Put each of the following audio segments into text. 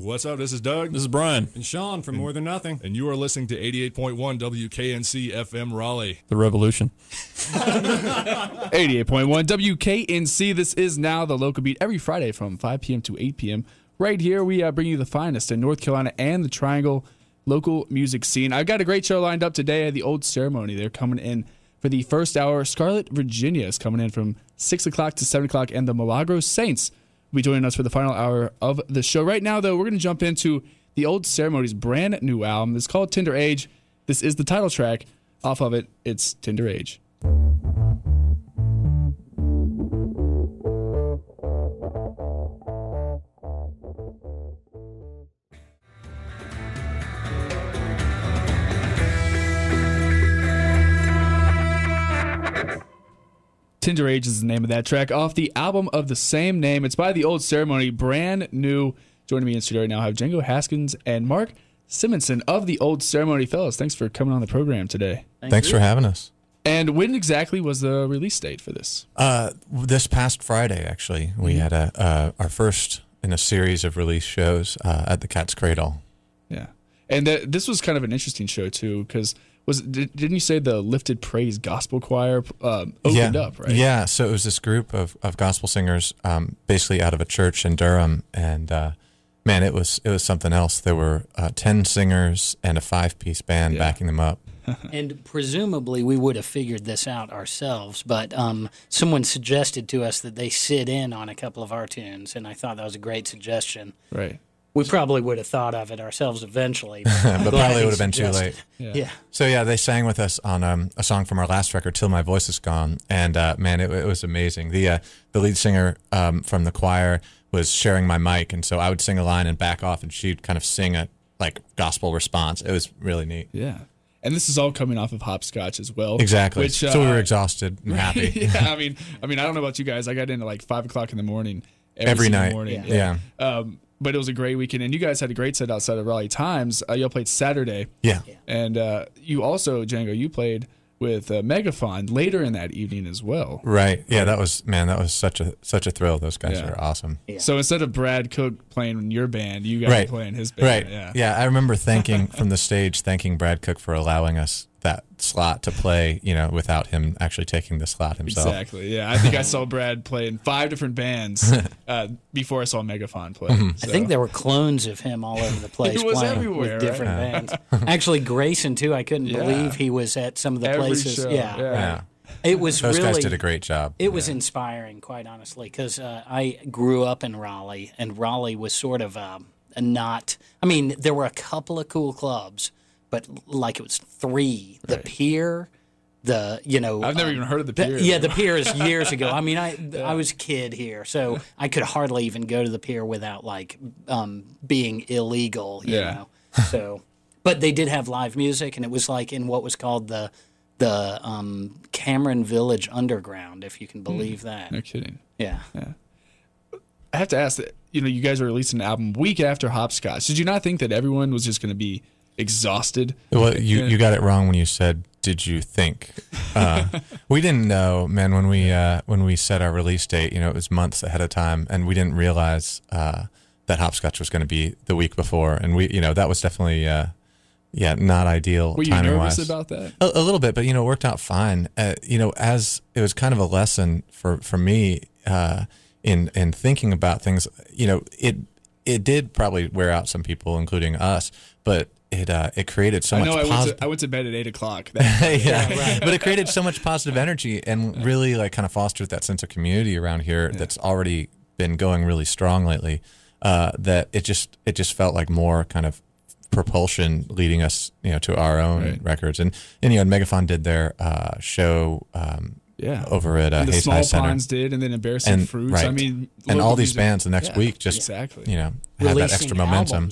What's up? This is Doug. This is Brian. And Sean from More Than Nothing. And you are listening to 88.1 WKNC FM Raleigh. The Revolution. 88.1 WKNC. This is now the local beat every Friday from 5 p.m. to 8 p.m. Right here, we uh, bring you the finest in North Carolina and the Triangle local music scene. I've got a great show lined up today at the Old Ceremony. They're coming in for the first hour. Scarlet Virginia is coming in from 6 o'clock to 7 o'clock, and the Milagro Saints be joining us for the final hour of the show. Right now, though, we're going to jump into the Old Ceremony's brand new album. It's called Tender Age. This is the title track. Off of it, it's Tender Age. Tender Age is the name of that track off the album of the same name. It's by the Old Ceremony, brand new. Joining me in studio right now, I have Django Haskins and Mark Simonson of the Old Ceremony. Fellas, thanks for coming on the program today. Thank Thanks you. for having us. And when exactly was the release date for this? Uh, this past Friday, actually, we mm-hmm. had a uh, our first in a series of release shows uh, at the Cat's Cradle. Yeah, and th- this was kind of an interesting show too because was did, not you say the Lifted Praise Gospel Choir um, opened yeah. up, right? Yeah, so it was this group of, of gospel singers, um, basically out of a church in Durham, and uh, man, it was it was something else. There were uh, ten singers and a five piece band yeah. backing them up. and presumably we would have figured this out ourselves, but um, someone suggested to us that they sit in on a couple of our tunes, and I thought that was a great suggestion. Right. We probably would have thought of it ourselves eventually, but, but probably would have been too late. Yeah. yeah. So yeah, they sang with us on um, a song from our last record, "Till My Voice Is Gone," and uh, man, it, it, was amazing. The uh, the lead singer um, from the choir was sharing my mic, and so I would sing a line and back off, and she'd kind of sing a like gospel response. It was really neat. Yeah. And this is all coming off of hopscotch as well. Exactly. Which, uh, so we were uh, exhausted and happy. yeah, I mean, I mean, I don't know about you guys. I got in at like five o'clock in the morning every, every night. Morning. Yeah. yeah. Um, but it was a great weekend, and you guys had a great set outside of Raleigh Times. Uh, y'all played Saturday. Yeah. And uh, you also, Django, you played with uh, Megafaun later in that evening as well. Right. Yeah, that was man, that was such a such a thrill. Those guys yeah. are awesome. Yeah. So instead of Brad Cook playing your band, you guys right. playing his band. Right. Yeah. Yeah, I remember thanking from the stage, thanking Brad Cook for allowing us that slot to play, you know, without him actually taking the slot himself. Exactly. Yeah, I think I saw Brad play in five different bands uh, before I saw Megafaun play. Mm-hmm. So. I think there were clones of him all over the place. he was everywhere, with different right? bands. Actually, Grayson too. I couldn't yeah. believe he was at some of the Every places. Show. Yeah. yeah. yeah. It was those really, guys did a great job. It was inspiring, quite honestly, because uh, I grew up in Raleigh, and Raleigh was sort of um, a not. I mean, there were a couple of cool clubs, but like it was three. The right. Pier, the you know I've never um, even heard of the Pier. The, yeah, the Pier is years ago. I mean, I yeah. I was a kid here, so I could hardly even go to the Pier without like um, being illegal. You yeah. know, so but they did have live music, and it was like in what was called the the um, Cameron Village Underground, if you can believe mm, that. No kidding. Yeah. Yeah. I have to ask that. You know, you guys are releasing an album week after Hopscotch. Did you not think that everyone was just going to be exhausted. Well, you, you got it wrong when you said, "Did you think?" Uh, we didn't know, man. When we uh, when we set our release date, you know, it was months ahead of time, and we didn't realize uh, that Hopscotch was going to be the week before, and we, you know, that was definitely. Uh, yeah, not ideal. Were you nervous wise. about that? A, a, little bit, but you know, it worked out fine. Uh, you know, as it was kind of a lesson for for me uh, in in thinking about things. You know, it it did probably wear out some people, including us. But it uh, it created so I much. Know, I, went posi- to, I went to bed at eight o'clock. yeah, yeah but it created so much positive energy and really like kind of fostered that sense of community around here yeah. that's already been going really strong lately. Uh, that it just it just felt like more kind of propulsion leading us you know to our own right. records and and you know Megafaun did their uh, show um, yeah over at uh, the Hayes Small High Center. Ponds did and then Embarrassing and, Fruits right. I mean and all these music. bands the next yeah. week just exactly you know had that extra momentum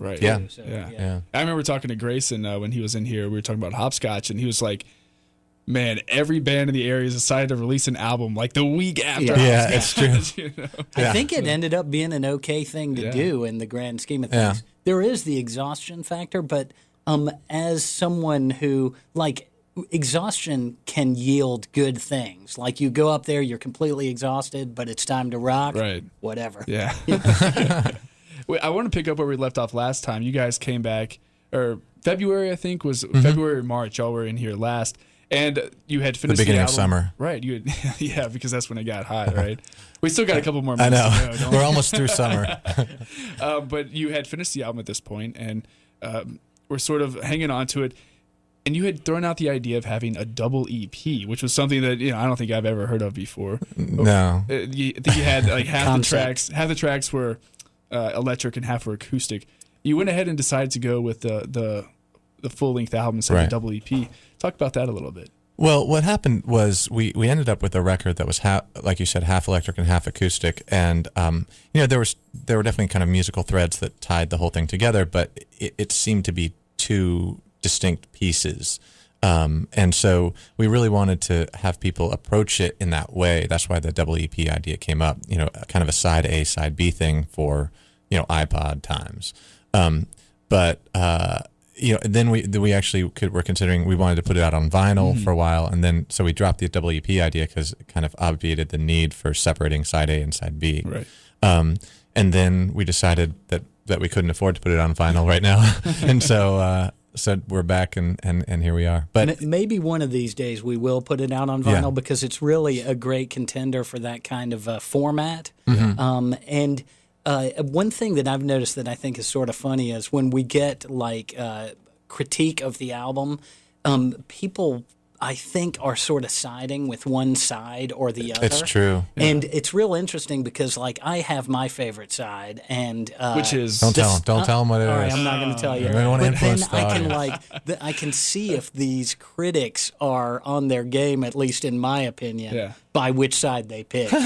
Right. Yeah. So, yeah. yeah. yeah. I remember talking to Grayson uh, when he was in here. We were talking about hopscotch, and he was like, "Man, every band in the area has decided to release an album like the week after." Yeah, yeah it's true. you know? I think it ended up being an okay thing to Yeah. do in the grand scheme of things. There is the exhaustion factor, but um, as someone who like exhaustion can yield good things. Like you go up there, you're completely exhausted, but it's time to rock. Right. Whatever. Yeah. Wait, I want to pick up where we left off last time. You guys came back, or February, I think, was Mm-hmm. February or March. Y'all were in here last. And you had finished beginning of album. summer. right? You had, yeah, because that's when it got hot, right? we still got a couple more months I know. To go, don't We're almost through summer. uh, but you had finished the album at this point, and um, we're sort of hanging on to it. And you had thrown out the idea of having a double EP, which was something that you know I don't think I've ever heard of before. No. Uh, you, I think you had like half the tracks. Half the tracks were uh, electric and half were acoustic. You went ahead and decided to go with the the, the full length album instead of Right. the double EP. Talk about that a little bit. Well, what happened was we, we ended up with a record that was half, like you said, half electric and half acoustic, and um, you know there was there were definitely kind of musical threads that tied the whole thing together, but it, it seemed to be two distinct pieces, um, and so we really wanted to have people approach it in that way. That's why the double EP idea came up. You know, kind of a side A side B thing for you know iPod times, um, but. Uh, you know, then we then we actually could, were considering we wanted to put it out on vinyl Mm-hmm. for a while, and then so we dropped the double EP idea because it kind of obviated the need for separating side A and side B. Right. Um, and then we decided that that we couldn't afford to put it on vinyl right now, and so uh, so we're back and, and and here we are. But Maybe one of these days we will put it out on Yeah. vinyl because it's really a great contender for that kind of uh, format. Mm-hmm. Um, and uh, one thing that I've noticed that I think is sort of funny is when we get like uh, critique of the album, um, people I think are sort of siding with one side or the other. it's true. And it's real interesting because like I have my favorite side and uh, Which is Don't tell them. Don't tell them what it all right, is. I'm not going to tell you. We don't wanna but then the I can like the, I can see if these critics are on their game, at least in my opinion, Yeah. by which side they pick.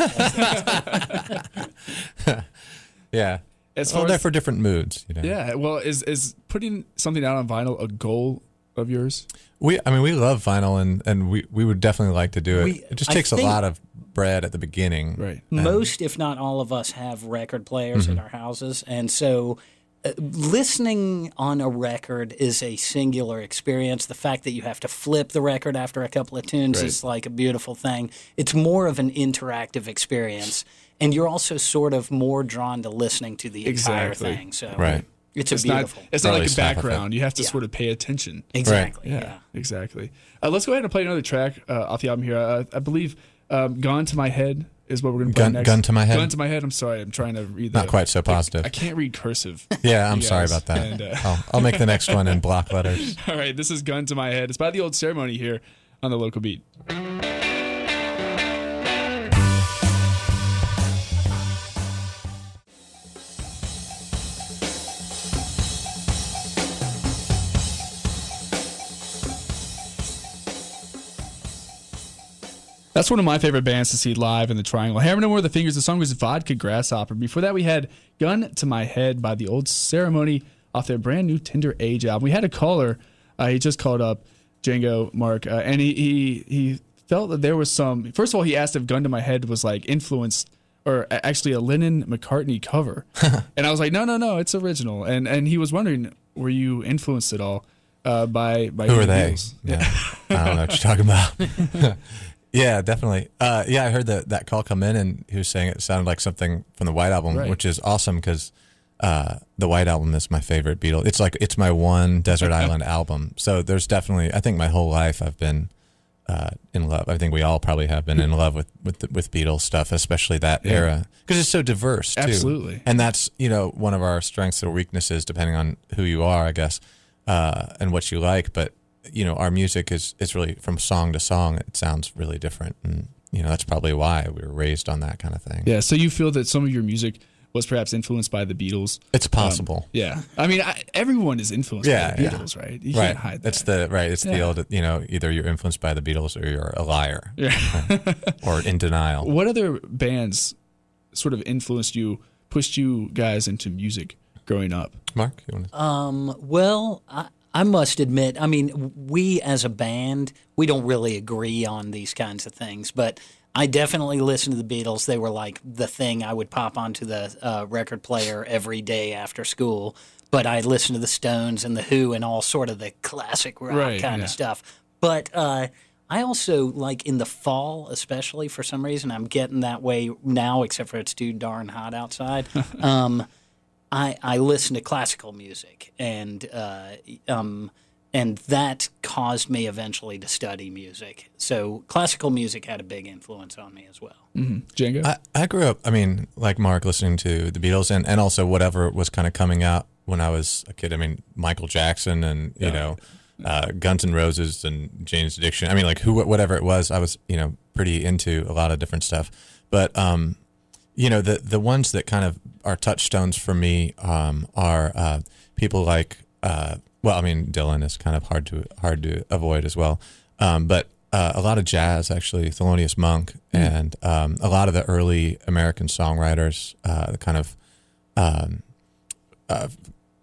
yeah. As well, far they're as- for different moods. You know? yeah. Well, is is putting something out on vinyl a goal of yours? We, I mean, we love vinyl, and, and we, we would definitely like to do it. We- it just I takes a lot of bread at the beginning, Right. Most, if not all of us, have record players Mm-hmm. at our houses, and so. Uh, listening on a record is a singular experience. The fact that you have to flip the record after a couple of tunes Right. is like a beautiful thing. It's more of an interactive experience, and you're also sort of more drawn to listening to the entire thing. So, Right. It's a It's not. It's not like a stuff of it. background. You have to Yeah. sort of pay attention. exactly. Yeah, Yeah. exactly. Uh, let's go ahead and play another track uh, off the album here. Uh, I believe um, "Gone to My Head" is what we're going to play Gun- next. Gun to My Head? Gun to My Head. I'm sorry. I'm trying to read. The, Not quite so positive. I can't read cursive. Yeah, I'm you sorry about that. And, uh, I'll, I'll make the next one in block letters. All right, this is "Gun to My Head." It's by the old ceremony here on the local beat. That's one of my favorite bands to see live in the Triangle. Hammer No More the Fingers. The song was Vodka Grasshopper. Before that, we had Gun to My Head by the Old Ceremony off their brand new Tender Age album. We had a caller. Uh, he just called up Django Mark, uh, and he, he he felt that there was some. First of all, he asked if Gun to My Head was like influenced or actually a Lennon McCartney cover, and I was like, no, no, no, it's original. And and he was wondering, were you influenced at all uh, by by Who the are they? Yeah. I don't know what you're talking about. yeah, definitely. Uh, yeah, I heard that that call come in, and he was saying it sounded like something from the White Album, Right. which is awesome because uh, the White Album is my favorite Beatle. It's like it's my one desert island album. So there's definitely, I think my whole life I've been uh, in love. I think we all probably have been in love with with with Beatles stuff, especially that era, because it's so diverse. Too. Absolutely. and that's you know one of our strengths or weaknesses, depending on who you are, I guess, uh, and what you like. But you know, our music is is really from song to song. It sounds really different, and you know that's probably why we were raised on that kind of thing. Yeah, so you feel that some of your music was perhaps influenced by the Beatles? It's possible. Yeah, I mean, I, everyone is influenced Yeah, by the yeah. Beatles, right? You right. can't hide that. That's the right. It's the old. You know, either you're influenced by the Beatles or you're a liar, Yeah. or in denial. what other bands sort of influenced you, pushed you guys into music growing up? Mark, you want to? Um, well, I, I must admit, I mean, we as a band, we don't really agree on these kinds of things, but I definitely listened to the Beatles. They were like the thing I would pop onto the uh, record player every day after school. But I listened to the Stones and the Who and all sort of the classic rock Right, kind yeah. of stuff. But uh, I also like in the fall, especially for some reason, I'm getting that way now, except for it's too darn hot outside. um, I I listen to classical music, and uh, um, and that caused me eventually to study music. So classical music had a big influence on me as well. Django. I, I grew up, I mean, like Mark, listening to the Beatles and, and also whatever was kind of coming out when I was a kid. I mean, Michael Jackson and, you know, uh, Guns N' Roses and Jane's Addiction. I mean, like who, whatever it was, I was, you know, pretty into a lot of different stuff. But, um, you know, the, the ones that kind of are touchstones for me um, are uh, people like, uh, well, I mean, Dylan is kind of hard to hard to avoid as well. Um, but uh, a lot of jazz, actually, Thelonious Monk, and um, a lot of the early American songwriters, uh, the kind of um, uh,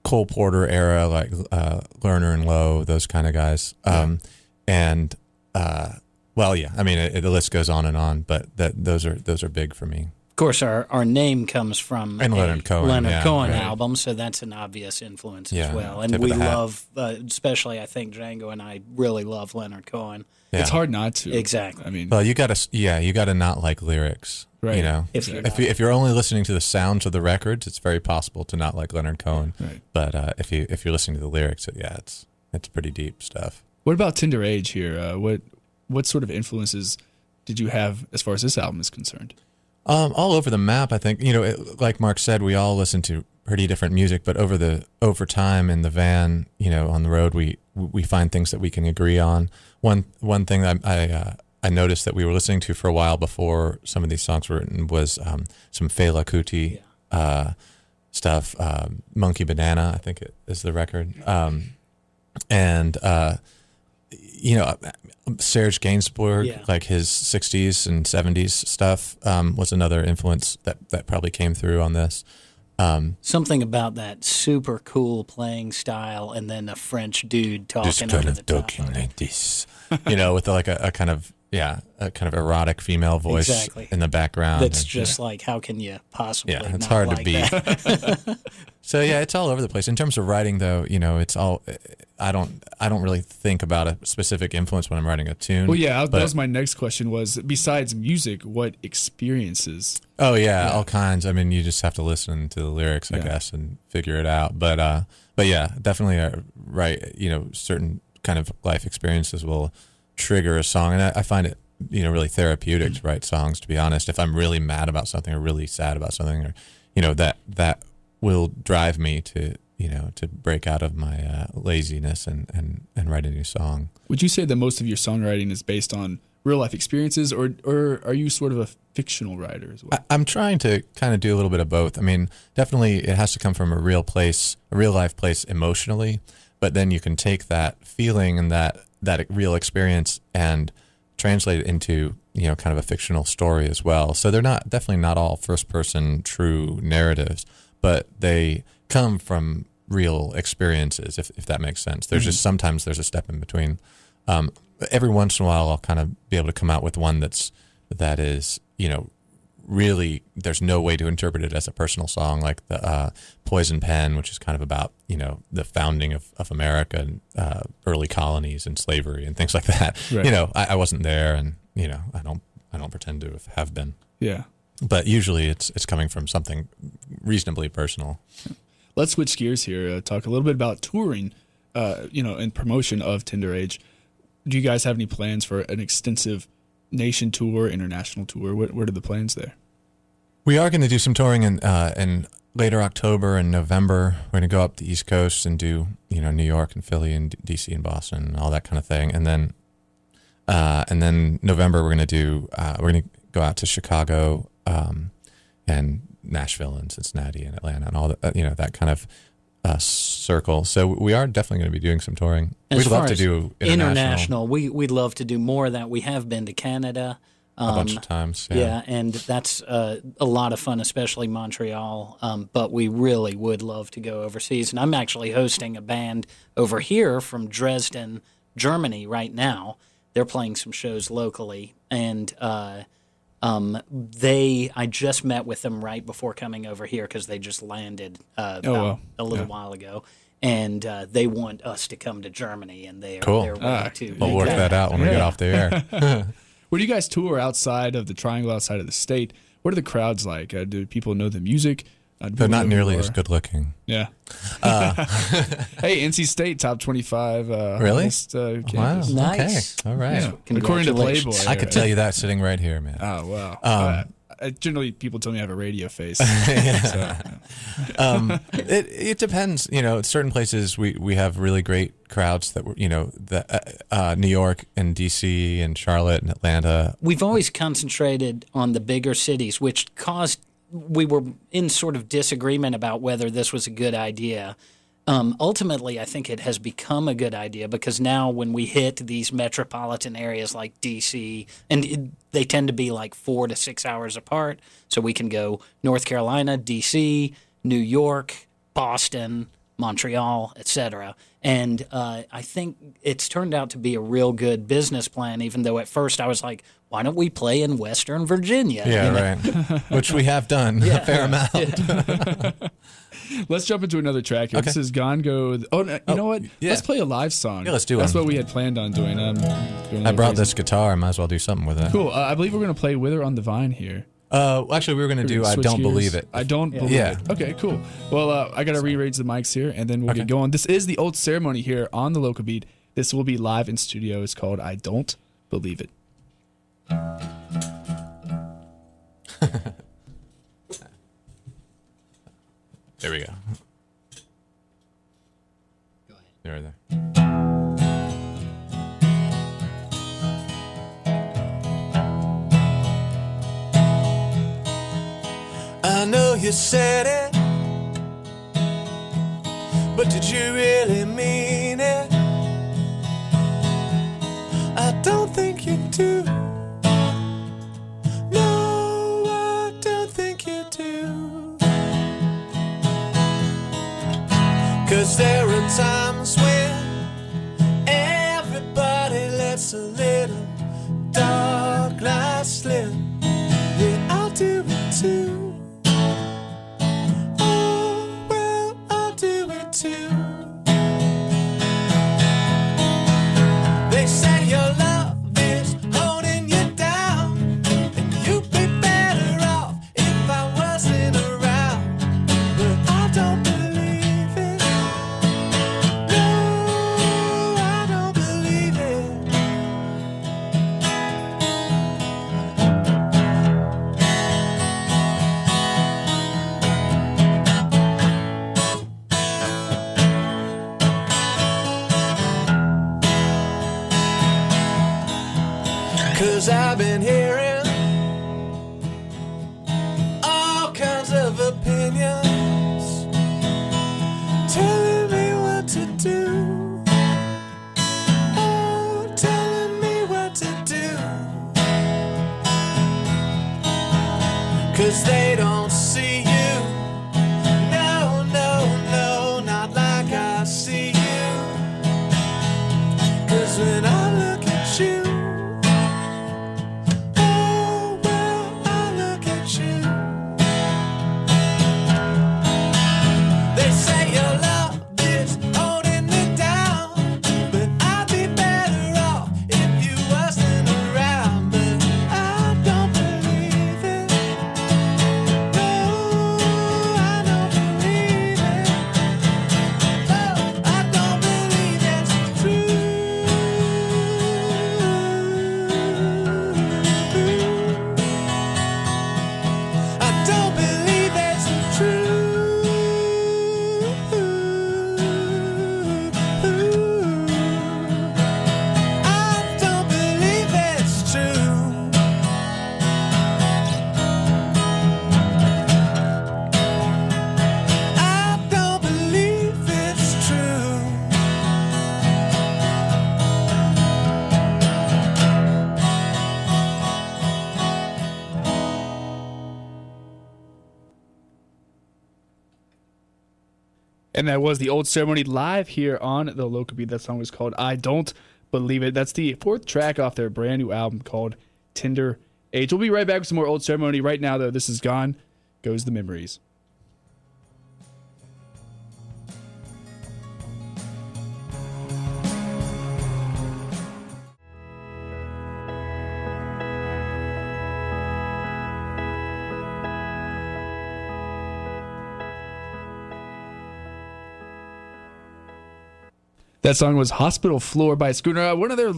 Cole Porter era, like uh, Lerner and Loewe, those kind of guys. Um, And uh, well, yeah, I mean, it, the list goes on and on, but that those are those are big for me. Of course, our, our name comes from And Leonard Cohen, Leonard yeah, Cohen right. album, so that's an obvious influence Yeah, as well. And we love, uh, especially I think Django and I really love Leonard Cohen. Yeah. It's hard not to. Exactly. I mean, Well, you gotta, yeah, you gotta not like lyrics, Right. You know, If you're if you, if you're only listening to the sounds of the records, it's very possible to not like Leonard Cohen. Right. But uh, if you if you're listening to the lyrics, yeah, it's it's pretty deep stuff. what about Tender Age here? Uh, what what sort of influences did you have as far as this album is concerned? Um, all over the map, I think. You know, it, like Mark said, we all listen to pretty different music, but over the over time in the van, you know, on the road, we we find things that we can agree on. One one thing that I I, uh, I noticed that we were listening to for a while before some of these songs were written was um, some Fela Kuti uh, stuff. Um, Monkey Banana, I think it is the record, um, and uh, you know. Serge Gainsbourg, Yeah. like his '60s and '70s stuff, um, was another influence that that probably came through on this. Um, Something about that super cool playing style, and then a French dude talking just kind of talking like this, you know, with like a, a kind of yeah, a kind of erotic female voice Exactly. in the background. That's and- just like, how can you possibly? yeah, it's not hard like to beat. that? so yeah, it's all over the place. In terms of writing, though, you know, it's all. I don't. I don't really think about a specific influence when I'm writing a tune. Well, yeah, that was my next question. Was besides music, what experiences? Oh yeah, all kinds. I mean, you just have to listen to the lyrics, I Yeah. guess, and figure it out. But uh, but yeah, definitely uh, right. You know, certain kind of life experiences will trigger a song, and I, I find it you know really therapeutic to write songs. To be honest, if I'm really mad about something or really sad about something, or you know that that will drive me to you know to break out of my uh, laziness and and and write a new song. Would you say that most of your songwriting is based on real life experiences, or or are you sort of a fictional writer as well? I- I'm trying to kind of do a little bit of both. I mean, definitely it has to come from a real place, a real life place emotionally, but then you can take that feeling and that that real experience and translate it into, you know, kind of a fictional story as well. So they're not definitely not all first person true narratives, but they come from real experiences if if that makes sense. There's just sometimes there's a step in between. Um, every once in a while I'll kind of be able to come out with one that's that is, you know, really there's no way to interpret it as a personal song like the uh, poison pen which is kind of about you know the founding of, of america and uh, early colonies and slavery and things like that Right. you know I, I wasn't there and you know i don't i don't pretend to have been yeah. but usually it's it's coming from something reasonably personal Let's switch gears here. Uh, talk a little bit about touring. Uh, you know, and promotion of Tender Age. Do you guys have any plans for an extensive nation tour, international tour? What what are the plans there? We are going to do some touring in uh, in later October and November. We're going to go up the East Coast and do you know New York and Philly and DC and Boston and all that kind of thing. And then uh, and then November we're going to do uh, we're going to go out to Chicago um, and Nashville and Cincinnati and Atlanta and all that uh, you know that kind of uh, circle. So we are definitely going to be doing some touring. As We'd love to do international, We we'd love to do more of that. We have been to Canada. A bunch um, of times. Yeah, Yeah. and that's uh, a lot of fun, especially Montreal. Um, but we really would love to go overseas. And I'm actually hosting a band over here from Dresden, Germany, right now. They're playing some shows locally, and uh, um, they. I just met with them right before coming over here because they just landed uh, Oh, about wow. a little while ago. And uh, they want us to come to Germany, and they are Cool. they're willing to. We'll work that out when we get off the air. When you guys tour outside of the Triangle, outside of the state, what are the crowds like? Uh, do people know the music? I'd They're not nearly more- as good looking. Yeah. hey, NC State top twenty-five. Uh, Really? highest, uh, Wow. Nice. Okay. All right. Yeah. According to Congratulations. Playboy. I could tell you that sitting right here, man. Oh wow. Um, uh, I- generally, people tell me I have a radio face. So, um, it it depends. You know, at certain places we, we have really great crowds that were you know the uh, uh, New York and DC and Charlotte and Atlanta. We've always concentrated on the bigger cities, which caused we were in sort of disagreement about whether this was a good idea. Um, ultimately, I think it has become a good idea because now when we hit these metropolitan areas like DC, and it, they tend to be like four to six hours apart, so we can go North Carolina, DC, New York, Boston, Montreal, etc. And uh, I think it's turned out to be a real good business plan. Even though at first I was like, "Why don't we play in Western Virginia?" Yeah, You know? right. Which we have done a fair amount. let's jump into another track here. Okay. This is Gone Go. Oh, no, you know what? yeah. Let's play a live song. Yeah, let's do it. That's one. what we had planned on doing. Um, doing I brought piece. this guitar. I might as well do something with it. Cool. Uh, I believe we're gonna play Wither on the Vine here. Uh, actually, we were going to do. I don't gears. believe it. I don't believe Yeah. it. Okay, cool. Well, uh, I got to rearrange the mics here, and then we'll get going. This is the old ceremony here on the local beat. This will be live in studio. It's called I Don't Believe It. There we go. Go ahead. There, there. I know you said it, but did you really And that was the old ceremony live here on the local beat. That song was called I Don't Believe It. That's the fourth track off their brand new album called Tender Age. We'll be right back with some more old ceremony. Right now, though, this is gone. Goes the memories. That song was Hospital Floor by Schooner. Uh, one of their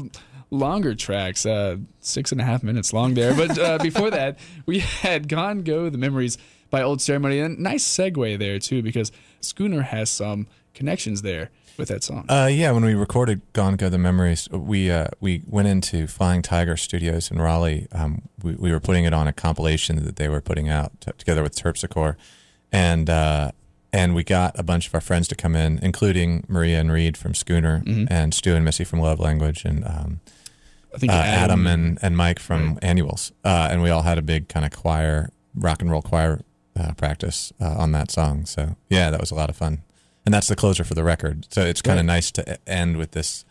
longer tracks, uh, six and a half minutes long there. But uh, before that, we had Gone Go the Memories by Old Ceremony. And nice segue there, too, because Schooner has some connections there with that song. Uh, yeah, when we recorded "Gone Go the Memories," we uh, we went into Flying Tiger Studios in Raleigh. Um, we, we were putting it on a compilation that they were putting out t- together with Terpsichore, and uh, and we got a bunch of our friends to come in, including Maria and Reed from Schooner, and Stu and Missy from Love Language, and um, I think uh, Adam and, and Mike from Annuals, uh, and we all had a big kind of choir, rock and roll choir uh, practice uh, on that song. So yeah, that was a lot of fun, and that's the closer for the record. So it's kind of Right. nice to end with this,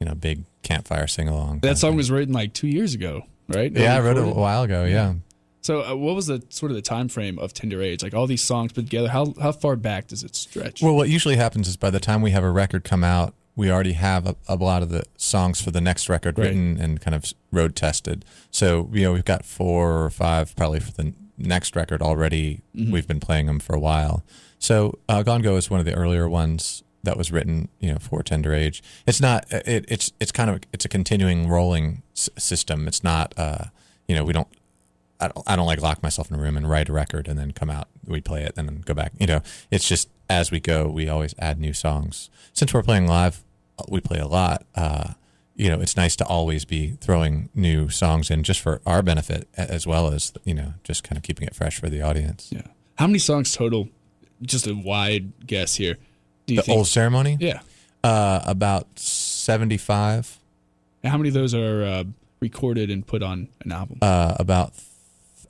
you know, big campfire sing along. that song was written like two years ago, right? yeah, I wrote it a while ago. Yeah, So, uh, what was the sort of the time frame of Tender Age? Like all these songs put together, how how far back does it stretch? Well, what usually happens is by the time we have a record come out, we already have a, a lot of the songs for the next record Right. written and kind of road tested. So, you know, we've got four or five probably for the next record already. We've been playing them for a while. So, uh, Gone Go is one of the earlier ones that was written, you know, for Tender Age. It's not. It, it's it's kind of it's a continuing rolling s- system. It's not. Uh, you know, we don't I don't, I don't like lock myself in a room and write a record and then come out. We play it and then go back. You know, it's just as we go, we always add new songs. Since we're playing live, uh, we play a lot. Uh, you know, it's nice to always be throwing new songs in just for our benefit as well as you know, just kind of keeping it fresh for the audience. yeah. How many songs total? Just a wide guess here. Do you The think? old ceremony, yeah. uh, about seventy-five. And how many of those are uh, recorded and put on an album? Uh, about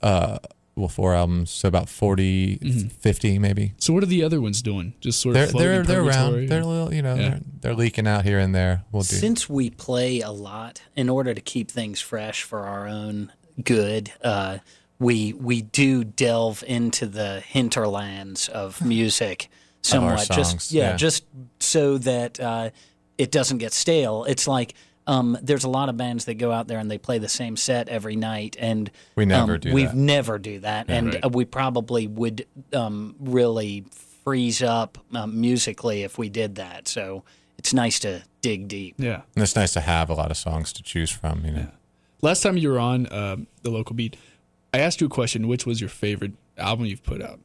uh, well, four albums, so about 40, 50 maybe. so, what are the other ones doing? Just sort They're of they're they're purgatory? around. They're a little, you know, Yeah. they're, they're leaking out here and there. We'll do. Since we play a lot, in order to keep things fresh for our own good, uh, we we do delve into the hinterlands of music somewhat. songs, just yeah, yeah. just so that uh, it doesn't get stale. It's like um, there's a lot of bands that go out there and they play the same set every night, and We never um, do We've that. never do that, and Right. uh, we probably would um, really freeze up um, musically if we did that. So it's nice to dig deep. yeah. And it's nice to have a lot of songs to choose from. You know, Last time you were on um, the local beat, I asked you a question: which was your favorite album you've put out?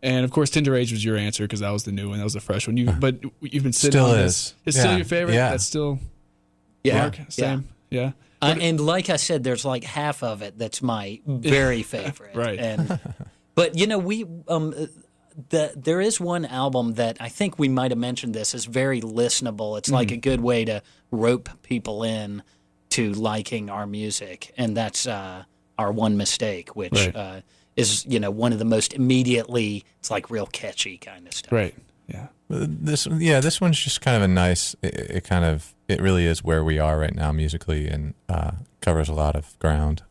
And of course, Tender Age was your answer because that was the new one, that was the fresh one. You, but you've been sitting Still on is. this. It's still your favorite. Yeah. That's still Yeah, Mark. Same. Yeah. Uh, and like I said, there's like half of it that's my very favorite. Right. And but you know, we um uh, the there is one album that I think we might have mentioned this is very listenable. It's like a Mm-hmm. good way to rope people in to liking our music, and that's uh, our one mistake, which Right. uh, is you know one of the most immediately. It's like real catchy kind of stuff. Right. Yeah. this yeah, this one's just kind of a nice. It, it kind of it really is where we are right now musically and uh, covers a lot of ground.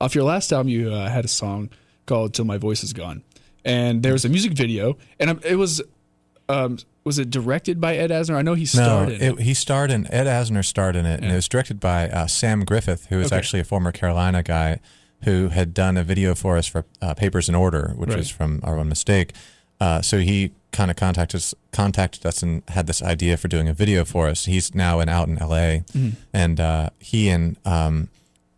Off your last album, you uh, had a song called "Till My Voice Is Gone," and there was a music video, and it was, um, was it directed by Ed Asner? I know he No, starred in it, it. he starred in Ed Asner starred in it, and it was directed by uh, Sam Griffith, who is Okay. actually a former Carolina guy who had done a video for us for uh, Papers in Order, which Right. was from Our One Mistake. Uh, so he kind of contacted us, contacted us and had this idea for doing a video for us. He's now in out in L.A. Mm-hmm. and uh, he and um,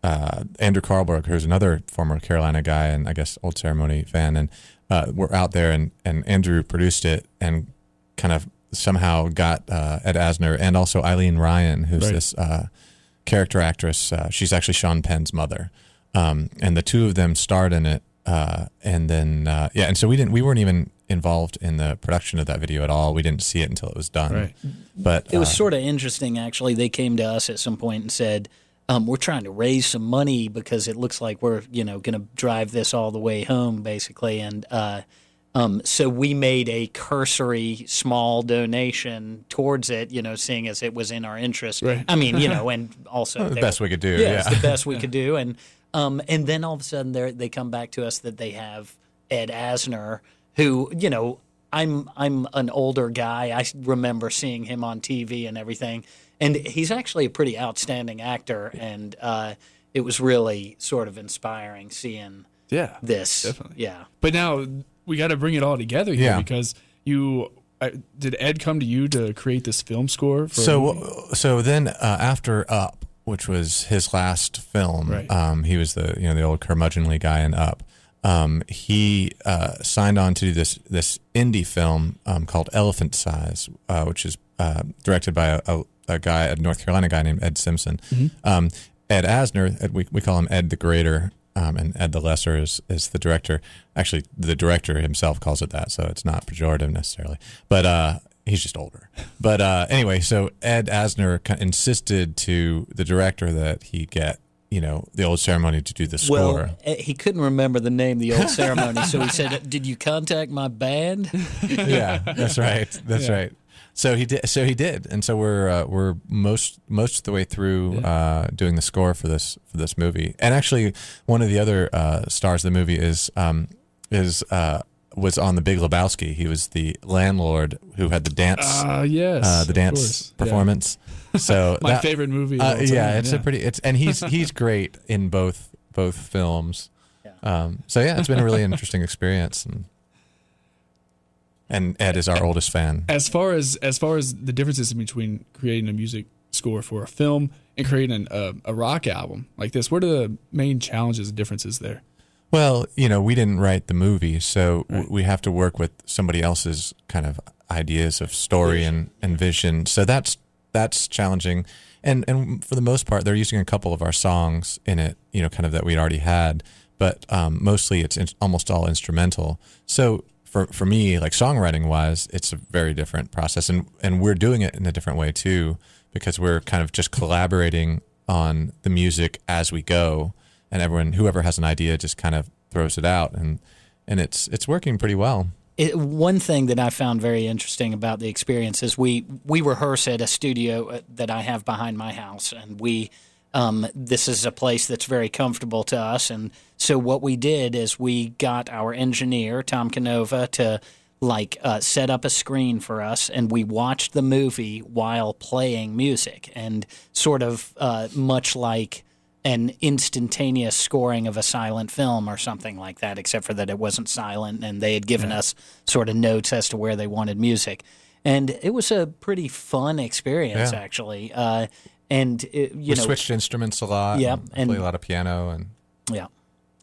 uh, Andrew Carlberg, who's another former Carolina guy and I guess old ceremony fan, and uh, were out there, and, and Andrew produced it and kind of somehow got uh, Ed Asner and also Eileen Ryan, who's Right. this uh, character actress. Uh, she's actually Sean Penn's mother, um, and the two of them starred in it. Uh, and then uh, yeah, and so we didn't, we weren't even involved in the production of that video at all. We didn't see it until it was done. Right. But It was uh, sort of interesting, actually. They came to us at some point and said, um, "We're trying to raise some money because it looks like we're, you know, going to drive this all the way home, basically." And uh, um, so we made a cursory, small donation towards it, you know, seeing as it was in our interest. Right. I mean, you know, and also the they best we could do. yeah, Yeah, it's the best we could do. And um, and then all of a sudden they they come back to us that they have Ed Asner, who you know I'm I'm an older guy. I remember seeing him on TV and everything, and he's actually a pretty outstanding actor. And uh, it was really sort of inspiring seeing Yeah. this. Definitely. Yeah. But now we got to bring it all together here Yeah. because you uh, did Ed come to you to create this film score? For So so then uh, after Up, which was his last film, Right. um, he was the you know the old curmudgeonly guy in Up. Um, he uh, signed on to do this this indie film um, called Elephant Sighs, uh, which is uh, directed by a, a, a guy, a North Carolina guy named Ed Simpson. Um, Ed Asner, Ed, we, we call him Ed the Greater, um, and Ed the Lesser is, is the director. Actually, the director himself calls it that, so it's not pejorative necessarily. But uh, he's just older. But uh, anyway, so Ed Asner insisted to the director that he get you know the old ceremony to do the score. Well, eh, he couldn't remember the name of the old ceremony, so he said, "Did you contact my band?" yeah, that's right. That's right. So he did. So he did, and so we're uh, we're most most of the way through uh, doing the score for this for this movie. And actually, one of the other uh, stars of the movie is um, is uh, was on the Big Lebowski. He was the landlord who had the dance uh, yes, uh, the dance course. Yeah. Performance. So My that- favorite movie. Uh, all time, yeah, it's a pretty. It's and he's he's great in both both films. Yeah. Um, so yeah, it's been a really interesting experience, and and Ed is our oldest fan. as far as as far as the differences between creating a music score for a film and creating an, a, a rock album like this. What are the main challenges and differences there? Well, you know, we didn't write the movie, so w we have to work with somebody else's kind of ideas of story and, and vision. So that's that's challenging. And and for the most part, they're using a couple of our songs in it, you know, kind of that we'd already had, but um, mostly it's in, almost all instrumental. So for for me, like songwriting wise, it's a very different process, and and we're doing it in a different way too, because we're kind of just collaborating on the music as we go and everyone whoever has an idea just kind of throws it out and and it's it's working pretty well it, one thing that I found very interesting about the experience is we we rehearse at a studio uh, that I have behind my house, and we um, this is a place that's very comfortable to us. And so what we did is we got our engineer Tom Canova to like uh, set up a screen for us, and we watched the movie while playing music, and sort of uh, much like an instantaneous scoring of a silent film or something like that, except for that it wasn't silent and they had given us sort of notes as to where they wanted music. And it was a pretty fun experience, Yeah. actually. Uh, and, it, you we know, switched instruments a lot Yep, and I and- play a lot of piano and yeah,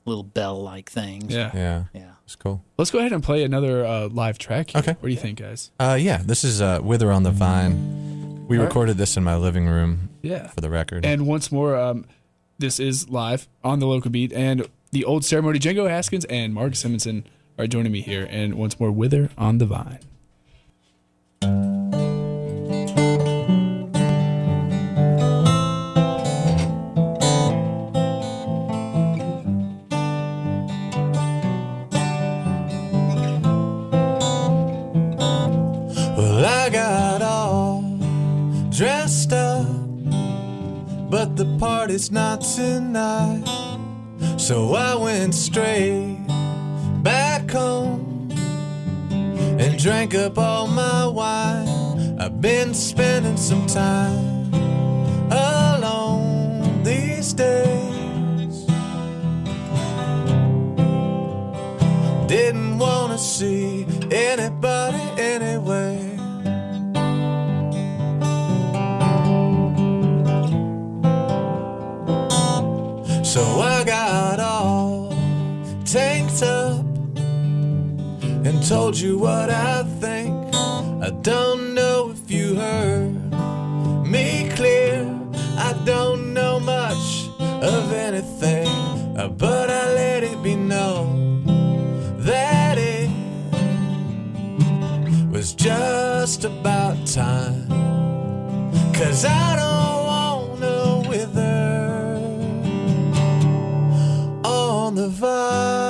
little bell like things. Yeah. yeah Yeah. it's cool Let's go ahead and play another uh, live track. Here. Okay. What do you think, guys? uh yeah this is uh wither on the vine we All right. recorded this in my living room Yeah. for the record And once more, um, this is live on the local beat, and the old ceremony. Django Haskins and Mark Simonson are joining me here, and once more, Wither on the Vine. The party's not tonight. So I went straight back home and drank up all my wine. I've been spending some time alone these days. Didn't want to see anybody told you what I think. I don't know if you heard me clear. I don't know much of anything, uh, but I let it be known that it was just about time. Cause I don't wanna wither on the vine.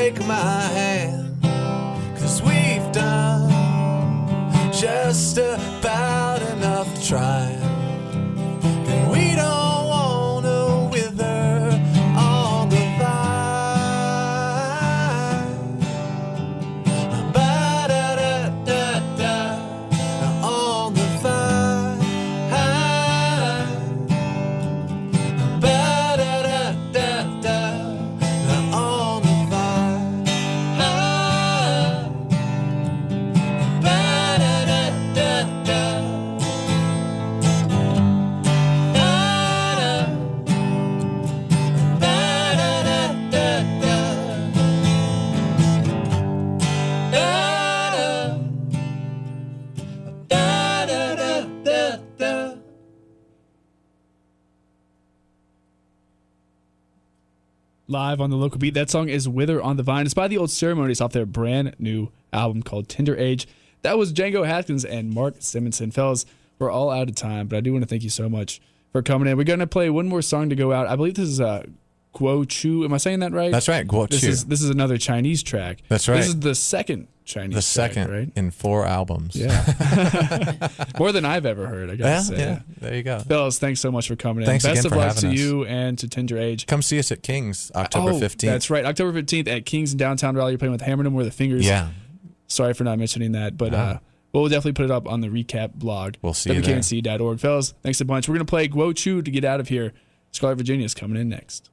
Take my hand? Cause we've done just about enough trying. Live on the local beat. That song is Wither on the Vine. It's by the Old Ceremonies off their brand new album called Tender Age. That was Django Haskins and Mark Simonson. Fellas, we're all out of time, but I do want to thank you so much for coming in. We're going to play one more song to go out. I believe this is uh, Guo Chu. Am I saying that right? That's right, Guo This Chu. is this is another Chinese track. That's right. This is the second Chinese the track, second right? in four albums. Yeah. More than I've ever heard, I gotta Yeah, say. yeah. There you go. Fellas, thanks so much for coming in. Thanks Best again of luck to us. you and to Tender Age. Come see us at King's October oh, 15th. That's right. October 15th at Kings in downtown Raleigh. You're playing with Hammer No More the Fingers. Yeah. Sorry for not mentioning that, but uh, we'll definitely put it up on the recap blog. We'll see you there. WKNC.org. Fellas, thanks a bunch. We're going to play Guo Chu to get out of here. Scarlet Virginia is coming in next.